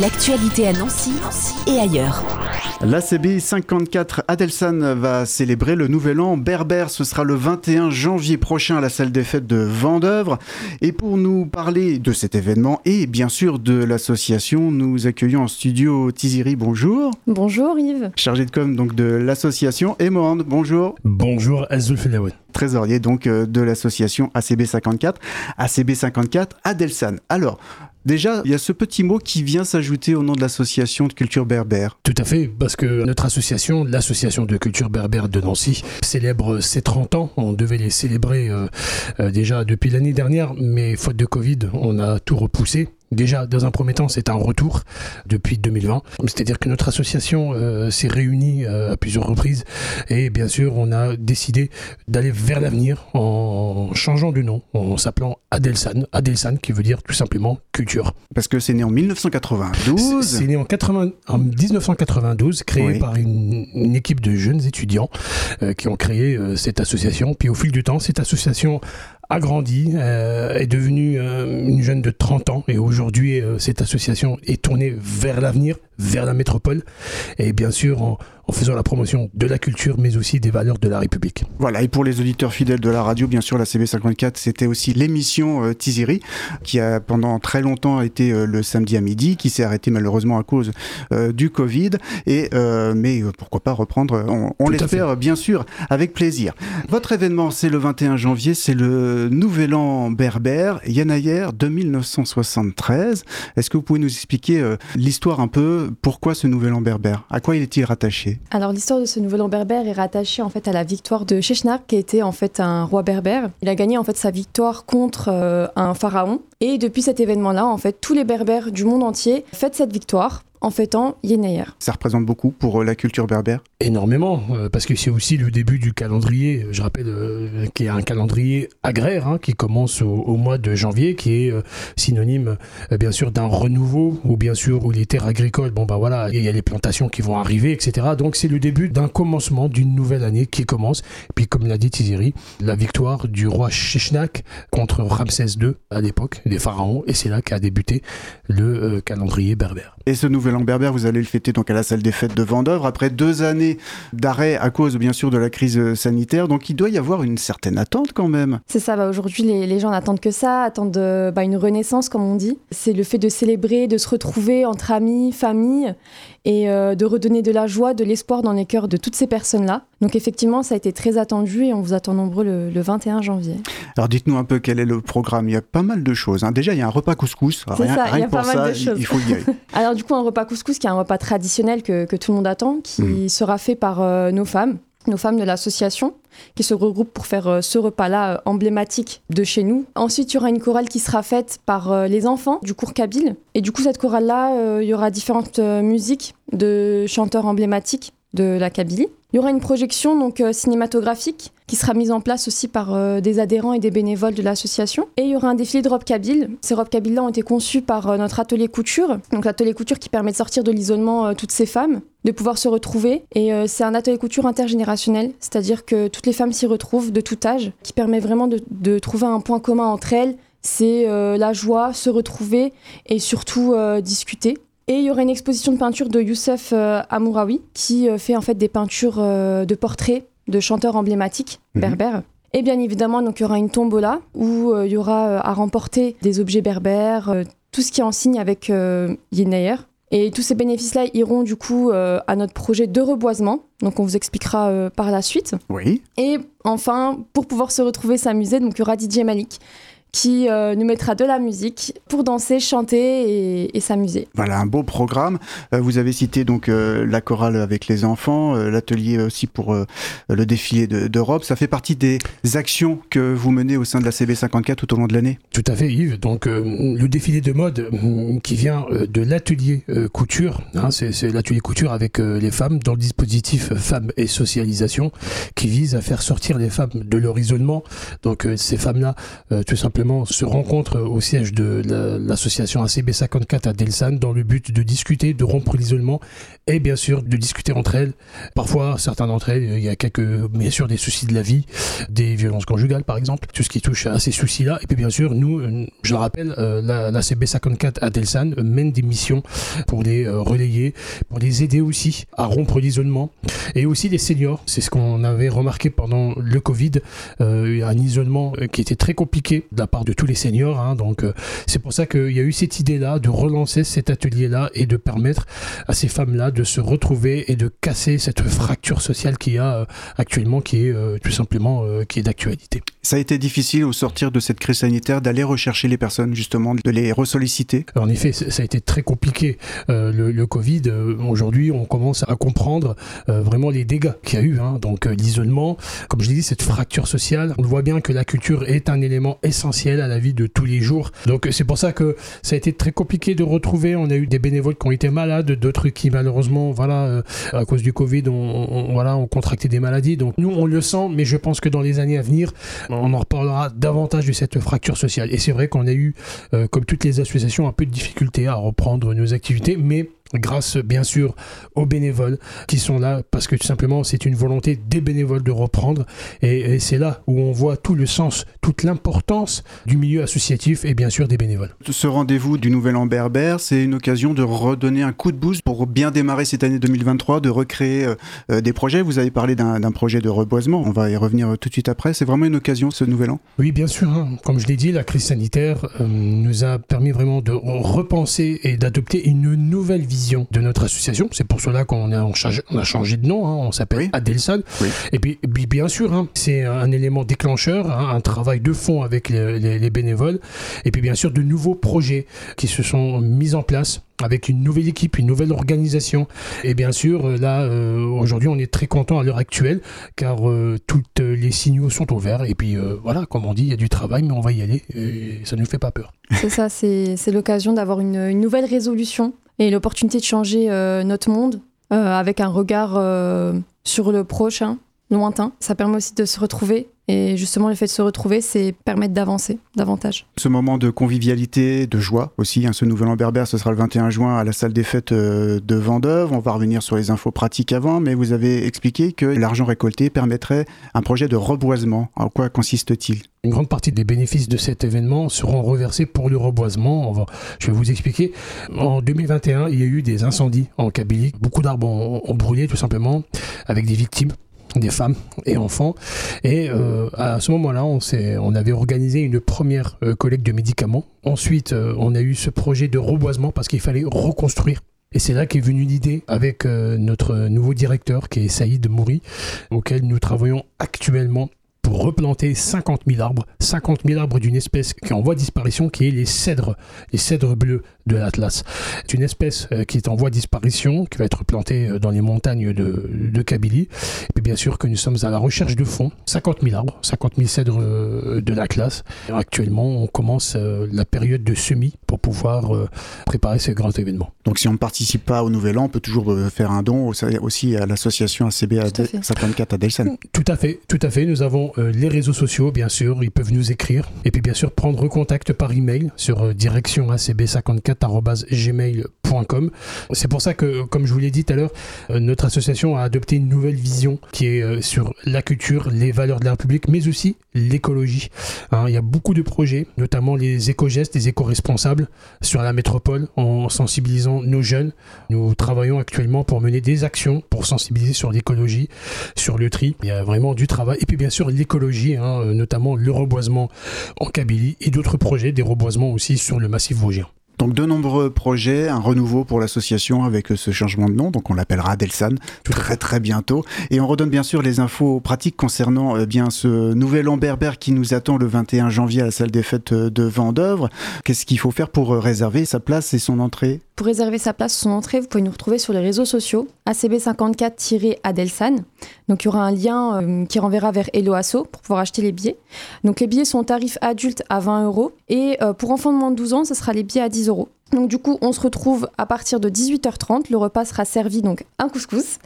L'actualité à Nancy, et ailleurs. L'ACB 54 Adelsan va célébrer le nouvel an berbère. Ce sera le 21 janvier prochain à la salle des fêtes de Vendœuvre. Et pour nous parler de cet événement et bien sûr de l'association, nous accueillons en studio Tiziri. Bonjour. Bonjour Yves. Chargé de com donc de l'association. Et Mohand, bonjour. Bonjour Azul Trésorier donc euh, de l'association ACB 54. ACB 54 Adelsan. Alors, Déjà, il y a ce petit mot qui vient s'ajouter au nom de l'association de culture berbère. Tout à fait, parce que notre association, l'association de culture berbère de Nancy, célèbre ses 30 ans. On devait les célébrer euh, euh, déjà depuis l'année dernière, mais faute de Covid, on a tout repoussé. Déjà, dans un premier temps, c'est un retour depuis 2020. C'est-à-dire que notre association euh, s'est réunie euh, à plusieurs reprises et bien sûr, on a décidé d'aller vers l'avenir en changeant de nom, en s'appelant Adelsan. Adelsan qui veut dire tout simplement culture. Parce que c'est né en 1992. C'est né en, 80, en 1992, créé par une, équipe de jeunes étudiants euh, qui ont créé cette association. Puis au fil du temps, cette association a grandi, euh, est devenue euh, une jeune de 30 ans. Et aujourd'hui euh, cette association est tournée vers l'avenir, vers la métropole et bien sûr en, en faisant la promotion de la culture, mais aussi des valeurs de la République. Voilà, et pour les auditeurs fidèles de la radio, bien sûr, la CB54, c'était aussi l'émission euh, Tiziri, qui a pendant très longtemps été euh, le samedi à midi, qui s'est arrêté malheureusement à cause euh, du Covid. Et, mais pourquoi pas reprendre On, on l'espère, bien sûr, avec plaisir. Votre événement, c'est le 21 janvier, c'est le Nouvel An berbère, Yanayer de 1973. Est-ce que vous pouvez nous expliquer l'histoire un peu Pourquoi ce Nouvel An berbère À quoi il est-il rattaché? Alors l'histoire de ce nouvel an berbère est rattachée en fait à la victoire de Sheshnak qui était en fait un roi berbère. Il a gagné en fait sa victoire contre euh, un pharaon. Et depuis cet événement-là en fait tous les berbères du monde entier fêtent cette victoire en fêtant Yenayer. Ça représente beaucoup pour euh, la culture berbère? Énormément, euh, parce que c'est aussi le début du calendrier, je rappelle euh, qu'il y a un calendrier agraire hein, qui commence au, mois de janvier, qui est synonyme bien sûr d'un renouveau, ou bien sûr où les terres agricoles, bon bah voilà, il y a les plantations qui vont arriver, etc. Donc c'est le début d'un commencement d'une nouvelle année qui commence. Puis comme l'a dit Tiziri, la victoire du roi Shishnak contre Ramsès II à l'époque, des pharaons, et c'est là qu'a débuté le calendrier berbère. Et ce nouveau Nouvel An berbère, vous allez le fêter donc à la salle des fêtes de Vendœuvre après deux années d'arrêt à cause bien sûr de la crise euh, sanitaire. Donc il doit y avoir une certaine attente quand même. C'est ça. Bah, aujourd'hui, les, gens n'attendent que ça, attendent euh, bah, une renaissance comme on dit. C'est le fait de célébrer, de se retrouver entre amis, famille et euh, de redonner de la joie, de l'espoir dans les cœurs de toutes ces personnes-là. Donc effectivement, ça a été très attendu et on vous attend nombreux le, 21 janvier. Alors dites-nous un peu quel est le programme. Il y a pas mal de choses. Hein. Déjà, il y a un repas couscous. Rien, ça, il y a pas mal de choses. Il faut y aller. Alors du coup, un repas couscous qui est un repas traditionnel que, tout le monde attend, qui mm. sera fait par euh, nos femmes nos femmes de l'association qui se regroupent pour faire euh, ce repas-là emblématique de chez nous. Ensuite, il y aura une chorale qui sera faite par les enfants du cours Kabyle. Et du coup, cette chorale-là, il y aura différentes musiques de chanteurs emblématiques de la Kabylie. Il y aura une projection donc euh, cinématographique qui sera mise en place aussi par euh, des adhérents et des bénévoles de l'association. Et il y aura un défilé de robes Kabyle. Ces robes Kabyle-là ont été conçues par euh, notre atelier couture. Donc l'atelier couture qui permet de sortir de l'isolement toutes ces femmes, de pouvoir se retrouver. Et c'est un atelier couture intergénérationnel, c'est-à-dire que toutes les femmes s'y retrouvent de tout âge, qui permet vraiment de trouver un point commun entre elles. C'est la joie, se retrouver et surtout discuter. Et il y aura une exposition de peinture de Youssef euh, Amouraoui qui euh, fait en fait des peintures euh, de portraits de chanteurs emblématiques mhm. berbères. Et bien évidemment, donc il y aura une tombola où il y aura à remporter des objets berbères, tout ce qui est en signe avec Yenayer. Et tous ces bénéfices-là iront du coup à notre projet de reboisement. Donc on vous expliquera par la suite. Oui. Et enfin, pour pouvoir se retrouver, s'amuser, donc il y aura DJ Malik qui euh, nous mettra de la musique pour danser, chanter et, s'amuser. Voilà, un beau programme. Euh, vous avez cité donc euh, la chorale avec les enfants, l'atelier aussi pour le défilé d'Europe. Ça fait partie des actions que vous menez au sein de la CB54 tout au long de l'année? Tout à fait, Yves. Donc le défilé de mode qui vient de l'atelier couture, hein, c'est l'atelier couture avec les femmes dans le dispositif Femmes et Socialisation qui vise à faire sortir les femmes de leur isolement. Donc ces femmes-là, tout simplement, se rencontrent au siège de l'association ACB 54 à Delsan dans le but de discuter, de rompre l'isolement et bien sûr de discuter entre elles. Parfois, certains d'entre elles, il y a bien sûr, des soucis de la vie, des violences conjugales par exemple, tout ce qui touche à ces soucis-là. Et puis bien sûr, nous, je le rappelle, euh, la, la CB 54 à Delsan mène des missions pour les euh, relayer, pour les aider aussi à rompre l'isolement. Et aussi les seniors, c'est ce qu'on avait remarqué pendant le Covid, euh, un isolement qui était très compliqué de la part de tous les seniors. Hein. donc c'est pour ça qu'il y a eu cette idée-là de relancer cet atelier-là et de permettre à ces femmes-là de se retrouver et de casser cette fracture sociale qu'il y a actuellement, qui est tout simplement qui est d'actualité. Ça a été difficile au sortir de cette crise sanitaire d'aller rechercher les personnes, justement, de les ressolliciter? En effet, ça a été très compliqué. Euh, le, Covid, euh, aujourd'hui, on commence à comprendre euh, vraiment les dégâts qu'il y a eu. Hein. Donc l'isolement, comme je l'ai dit, cette fracture sociale, on voit bien que la culture est un élément essentiel à la vie de tous les jours. Donc c'est pour ça que ça a été très compliqué de retrouver. On a eu des bénévoles qui ont été malades, d'autres qui malheureusement, voilà, à cause du Covid, on, voilà, ont contracté des maladies. Donc nous, on le sent, mais je pense que dans les années à venir, on en reparlera davantage de cette fracture sociale. Et c'est vrai qu'on a eu, euh, comme toutes les associations, un peu de difficulté à reprendre nos activités, mais grâce bien sûr aux bénévoles qui sont là parce que tout simplement c'est une volonté des bénévoles de reprendre et, c'est là où on voit tout le sens, toute l'importance du milieu associatif et bien sûr des bénévoles. Ce rendez-vous du Nouvel An Berbère, c'est une occasion de redonner un coup de boost pour bien démarrer cette année 2023, de recréer euh, euh, des projets. Vous avez parlé d'un projet de reboisement, on va y revenir tout de suite après. C'est vraiment une occasion ce Nouvel An? Oui, bien sûr. Hein. Comme je l'ai dit, la crise sanitaire euh, nous a permis vraiment de repenser et d'adopter une nouvelle vision de notre association. C'est pour cela qu'on a, on a changé de nom, hein. on s'appelle Adelson. Et puis, bien sûr, hein, c'est un élément déclencheur, hein, un travail de fond avec les, bénévoles. Et puis bien sûr, de nouveaux projets qui se sont mis en place avec une nouvelle équipe, une nouvelle organisation. Et bien sûr, euh, là, euh, aujourd'hui, on est très content à l'heure actuelle, car euh, tous les signaux sont ouverts. Et puis voilà, comme on dit, il y a du travail, mais on va y aller. Et ça ne nous fait pas peur. C'est ça, c'est l'occasion d'avoir une, nouvelle résolution et l'opportunité de changer euh, notre monde euh, avec un regard euh, sur le prochain, lointain. Ça permet aussi de se retrouver et justement, le fait de se retrouver, c'est permettre d'avancer davantage. Ce moment de convivialité, de joie aussi, hein, ce nouvel an berbère, ce sera le 21 juin à la salle des fêtes de Vendeuve. On va revenir sur les infos pratiques avant, mais vous avez expliqué que l'argent récolté permettrait un projet de reboisement. En quoi consiste-t-il? Une grande partie des bénéfices de cet événement seront reversés pour le reboisement. je vais vous expliquer. En 2021, il y a eu des incendies en Kabylie. Beaucoup d'arbres ont, brûlé tout simplement avec des victimes des femmes et enfants. Et euh, à ce moment-là, on, on avait organisé une première euh, collecte de médicaments. Ensuite, euh, on a eu ce projet de reboisement parce qu'il fallait reconstruire et c'est là qu'est venue l'idée avec notre nouveau directeur qui est Saïd Mouri, auquel nous travaillons actuellement pour replanter 50 000 arbres, 50 000 arbres d'une espèce qui est en voie de disparition, qui est les cèdres, les cèdres bleus de l'Atlas. C'est une espèce euh, qui est en voie de disparition, qui va être plantée euh, dans les montagnes de, de Kabylie. Et puis bien sûr que nous sommes à la recherche de fonds, 50 000 arbres, 50 000 cèdres euh, de l'Atlas. Actuellement, on commence la période de semis pour pouvoir préparer ce grand événement. Donc si on ne participe pas au Nouvel An, on peut toujours faire un don aussi à l'association ACB 54 à Delsen. Tout à fait, tout à fait. Nous avons les réseaux sociaux, bien sûr, ils peuvent nous écrire. Et puis bien sûr, prendre contact par email sur direction ACB 54 gmail.com. C'est pour ça que, comme je vous l'ai dit tout à l'heure, euh, notre association a adopté une nouvelle vision qui est euh, sur la culture, les valeurs de la République, mais aussi l'écologie. Hein, il y a beaucoup de projets, notamment les éco-gestes, les éco-responsables sur la métropole, en sensibilisant nos jeunes. Nous travaillons actuellement pour mener des actions pour sensibiliser sur l'écologie, sur le tri. Il y a vraiment du travail. Et puis bien sûr l'écologie, hein, euh, notamment le reboisement en Kabylie et d'autres projets, des reboisements aussi sur le massif vosgien. Donc de nombreux projets, un renouveau pour l'association avec ce changement de nom, donc on l'appellera Delsan très très bientôt. Et on redonne bien sûr les infos pratiques concernant euh, bien ce nouvel an berbère qui nous attend le 21 janvier à la salle des fêtes de Vendœuvre. Qu'est-ce qu'il faut faire pour réserver sa place et son entrée? Pour réserver sa place, son entrée, vous pouvez nous retrouver sur les réseaux sociaux, ACB54-Adelsan. Donc il y aura un lien euh, qui renverra vers Hello Asso pour pouvoir acheter les billets. Donc les billets sont au tarif adulte à 20 euros et euh, pour enfants de moins de 12 ans, ce sera les billets à 10 euros. Donc du coup, on se retrouve à partir de 18h30. Le repas sera servi donc un couscous.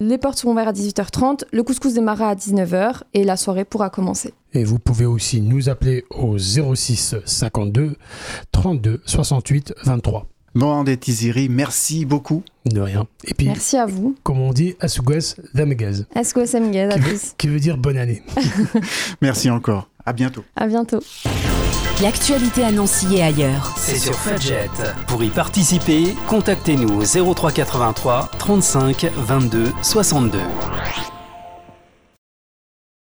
Les portes seront ouvertes à 18h30. Le couscous démarrera à 19h et la soirée pourra commencer. Et vous pouvez aussi nous appeler au 06 52 32 68 23. Bon, des Tiziri, merci beaucoup. De rien. Et puis, merci à vous. Comme on dit, Asugwes Damegaz. Asugwes Damegaz, à tous. Qui veut dire bonne année. merci encore. À bientôt. À bientôt. L'actualité à Nancy et ailleurs. C'est sur Fudget. Pour y participer, contactez-nous au 0383 35 22 62.